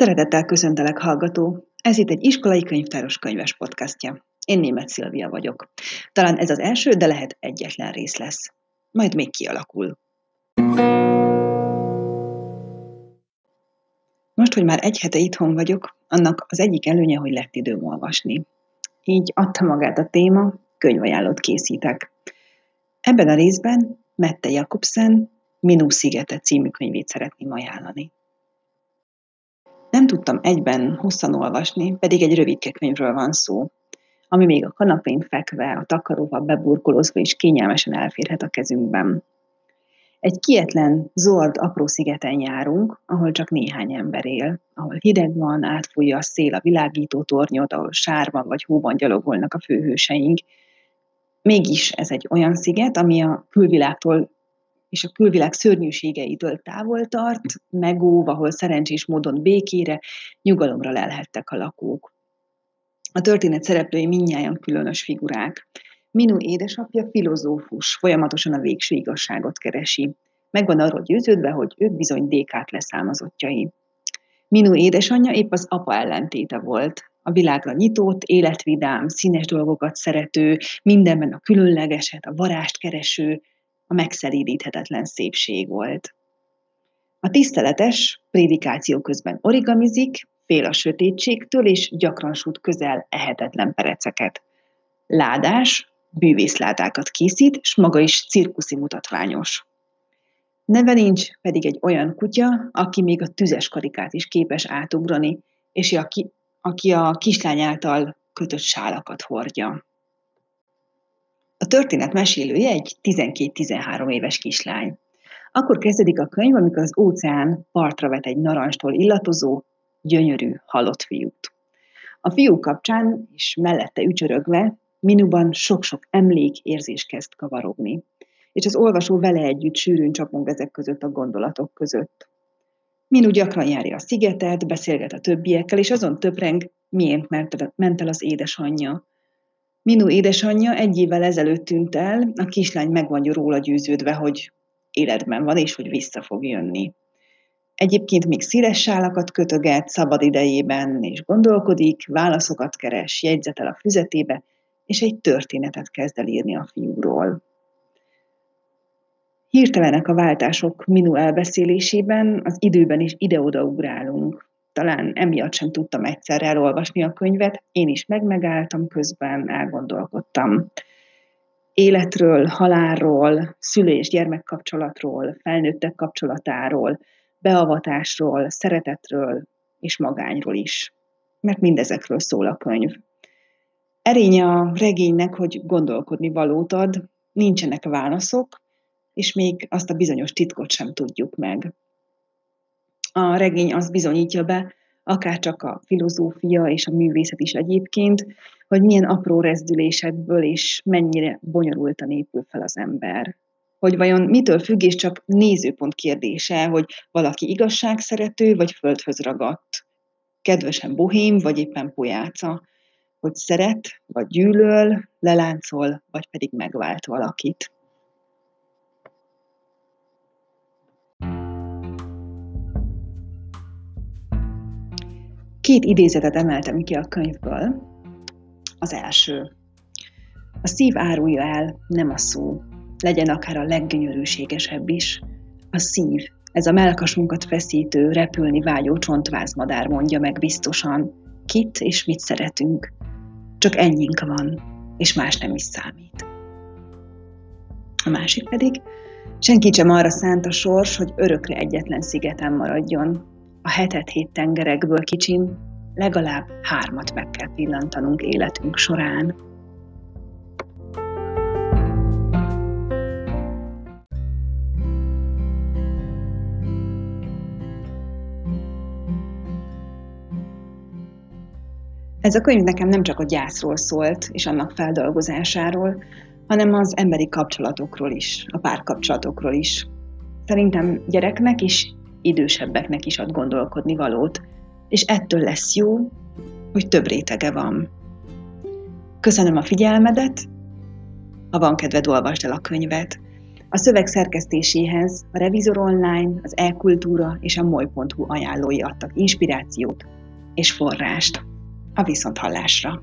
Szeretettel köszöntelek, hallgató! Ez itt egy iskolai könyvtáros könyves podcastja. Én német Szilvia vagyok. Talán ez az első, de lehet egyetlen rész lesz. Majd még kialakul. Most, hogy már egy hete itthon vagyok, annak az egyik előnye, hogy lett időm olvasni. Így adta magát a téma, könyvajánlót készítek. Ebben a részben Mette Jakobsen Minú szigete című könyvét szeretném ajánlani. Tudtam egyben hosszan olvasni, pedig egy rövidke könyvről van szó, ami még a kanapén fekve, a takaróval beburkolózva is kényelmesen elférhet a kezünkben. Egy kietlen, zord, apró szigeten járunk, ahol csak néhány ember él, ahol hideg van, átfújja a szél a világító tornyot, ahol sárban vagy hóban gyalogolnak a főhőseink. Mégis ez egy olyan sziget, ami a külvilágtól és a külvilág szörnyűségeitől távol tart, megóv, ahol szerencsés módon békére, nyugalomra lelhettek a lakók. A történet szereplői minnyáján különös figurák. Minu édesapja filozófus, folyamatosan a végső igazságot keresi. Megvan arról győződve, hogy ők bizony dékák leszámozottjai. Minu édesanyja épp az apa ellentéte volt. A világra nyitott, életvidám, színes dolgokat szerető, mindenben a különlegeset, a varást kereső, a megszeríthetetlen szépség volt. A tiszteletes prédikáció közben origamizik, fél a sötétségtől, és gyakran sút közel ehetetlen pereceket. Ládás, bűvészládákat készít, s maga is cirkuszi mutatványos. Neve nincs pedig egy olyan kutya, aki még a tüzes karikát is képes átugrani, és aki, aki a kislány által kötött sálakat hordja. A történet mesélője egy 12-13 éves kislány. Akkor kezdődik a könyv, amikor az óceán partra vet egy narancstól illatozó, gyönyörű, halott fiút. A fiú kapcsán és mellette ücsörögve Minuban sok-sok emlék, érzés kezd kavarogni, és az olvasó vele együtt sűrűn csapong ezek között a gondolatok között. Minu gyakran járja a szigetet, beszélget a többiekkel, és azon töpreng, miért ment el az édesanyja, Minu édesanyja egy évvel ezelőtt tűnt el, a kislány meg van róla győződve, hogy életben van, és hogy vissza fog jönni. Egyébként még szíres sálakat kötöget szabad idejében, és gondolkodik, válaszokat keres, jegyzetel a füzetébe, és egy történetet kezd el írni a fiúról. Hirtelenek a váltások Minu elbeszélésében, az időben is ide-oda ugrálunk talán emiatt sem tudtam egyszer elolvasni a könyvet, én is megmegálltam közben, elgondolkodtam. Életről, halálról, szülő és gyermek kapcsolatról, felnőttek kapcsolatáról, beavatásról, szeretetről és magányról is. Mert mindezekről szól a könyv. Erény a regénynek, hogy gondolkodni valót ad, nincsenek válaszok, és még azt a bizonyos titkot sem tudjuk meg a regény azt bizonyítja be, akár csak a filozófia és a művészet is egyébként, hogy milyen apró rezdülésekből és mennyire bonyolultan épül fel az ember. Hogy vajon mitől függ, és csak nézőpont kérdése, hogy valaki igazságszerető vagy földhöz ragadt, kedvesen bohém vagy éppen pojáca, hogy szeret vagy gyűlöl, leláncol, vagy pedig megvált valakit. Két idézetet emeltem ki a könyvből. Az első. A szív árulja el, nem a szó. Legyen akár a leggyönyörűségesebb is. A szív, ez a melkasunkat feszítő, repülni vágyó csontvázmadár mondja meg biztosan, kit és mit szeretünk. Csak ennyink van, és más nem is számít. A másik pedig, senki sem arra szánt a sors, hogy örökre egyetlen szigeten maradjon, a hetet hét tengerekből kicsim, legalább hármat meg kell pillantanunk életünk során. Ez a könyv nekem nem csak a gyászról szólt, és annak feldolgozásáról, hanem az emberi kapcsolatokról is, a párkapcsolatokról is. Szerintem gyereknek is idősebbeknek is ad gondolkodni valót, és ettől lesz jó, hogy több rétege van. Köszönöm a figyelmedet, ha van kedved, olvasd el a könyvet. A szöveg szerkesztéséhez a Revizor Online, az e-kultúra és a moly.hu ajánlói adtak inspirációt és forrást a viszonthallásra.